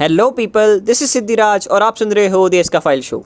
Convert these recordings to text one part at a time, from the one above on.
Hello people this is Siddhiraj और आप सुन रहे हो देश का फ़ाइल शो।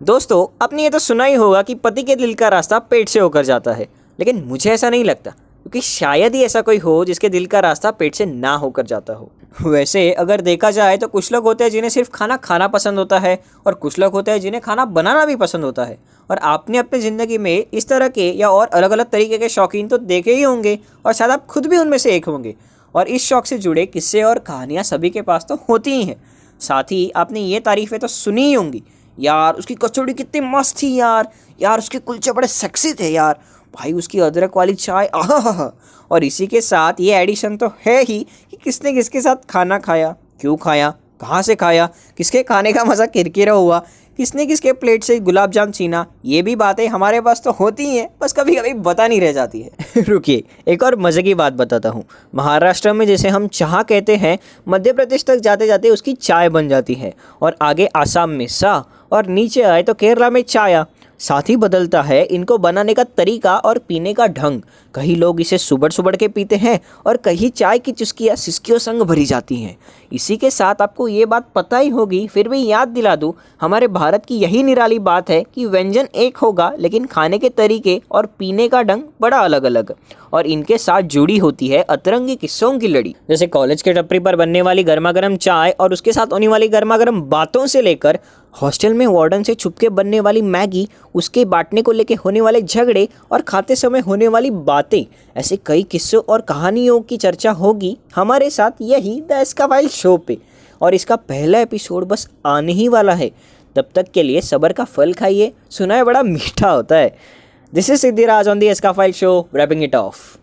दोस्तों, आपने ये तो सुना ही होगा कि पति के दिल का रास्ता पेट से होकर जाता है, लेकिन मुझे ऐसा नहीं लगता। क्योंकि शायद ही ऐसा कोई हो जिसके दिल का रास्ता पेट से ना होकर जाता हो। वैसे, अगर देखा जाए तो कुछ लोग होते हैं जिन्हें सिर्फ़ खाना खाना पसंद होता है और कुछ लोग होते हैं जिन्हें खाना बनाना भी पसंद होता है। और आपने अपनी ज़िंदगी में इस तरह के या और अलग अलग तरीके के शौकीन तो देखे ही होंगे और शायद आप खुद भी उनमें से एक होंगे। और इस शौक से जुड़े किस्से और कहानियाँ सभी के पास तो होती ही हैं। साथ ही आपने ये तारीफ़ें तो सुनी ही होंगी। यार, उसकी कचौड़ी कितनी मस्त थी यार। यार, उसके कुलचे बड़े सेक्सी थे यार। भाई, उसकी अदरक वाली चाय आह और इसी के साथ ये एडिशन तो है ही कि किसने किसके साथ खाना खाया। क्यों खाया? कहाँ से खाया? किसके खाने का मज़ा किरकिरा हुआ? किसने किसके प्लेट से गुलाब जाम छीना? ये भी बातें हमारे पास तो होती हैं, बस कभी कभी बता नहीं रह जाती है। रुकिए, एक और मज़े की बात बताता हूँ। महाराष्ट्र में जैसे हम चाह कहते हैं, मध्य प्रदेश तक जाते जाते उसकी चाय बन जाती है। और आगे आसाम में सा और नीचे आए तो केरला में चाया साथ ही बदलता है इनको बनाने का तरीका और पीने का ढंग। कई लोग इसे सुबड़ सुबड़ के पीते हैं और कहीं चाय की चुस्कियाँ सिस्कियों संग भरी जाती हैं। इसी के साथ आपको ये बात पता ही होगी, फिर भी याद दिला दूँ, हमारे भारत की यही निराली बात है कि व्यंजन एक होगा, लेकिन खाने के तरीके और पीने का ढंग बड़ा अलग अलग और इनके साथ जुड़ी होती है अतरंगी किस्सों की लड़ी। जैसे कॉलेज के टपरी पर बनने वाली गर्मा गर्म चाय और उसके साथ होने वाली गर्मा गर्म बातों से लेकर हॉस्टल में वार्डन से छुपके बनने वाली मैगी, उसके बांटने को लेकर होने वाले झगड़े और खाते समय होने वाली बातें, ऐसे कई किस्सों और कहानियों की चर्चा होगी। हमारे साथ यही द इसका शो पे। और इसका पहला एपिसोड बस आने ही वाला है। तब तक के लिए सबर का फल खाइए सुना है बड़ा मीठा होता है। This is Siddhiraj on the एस्का file show wrapping it off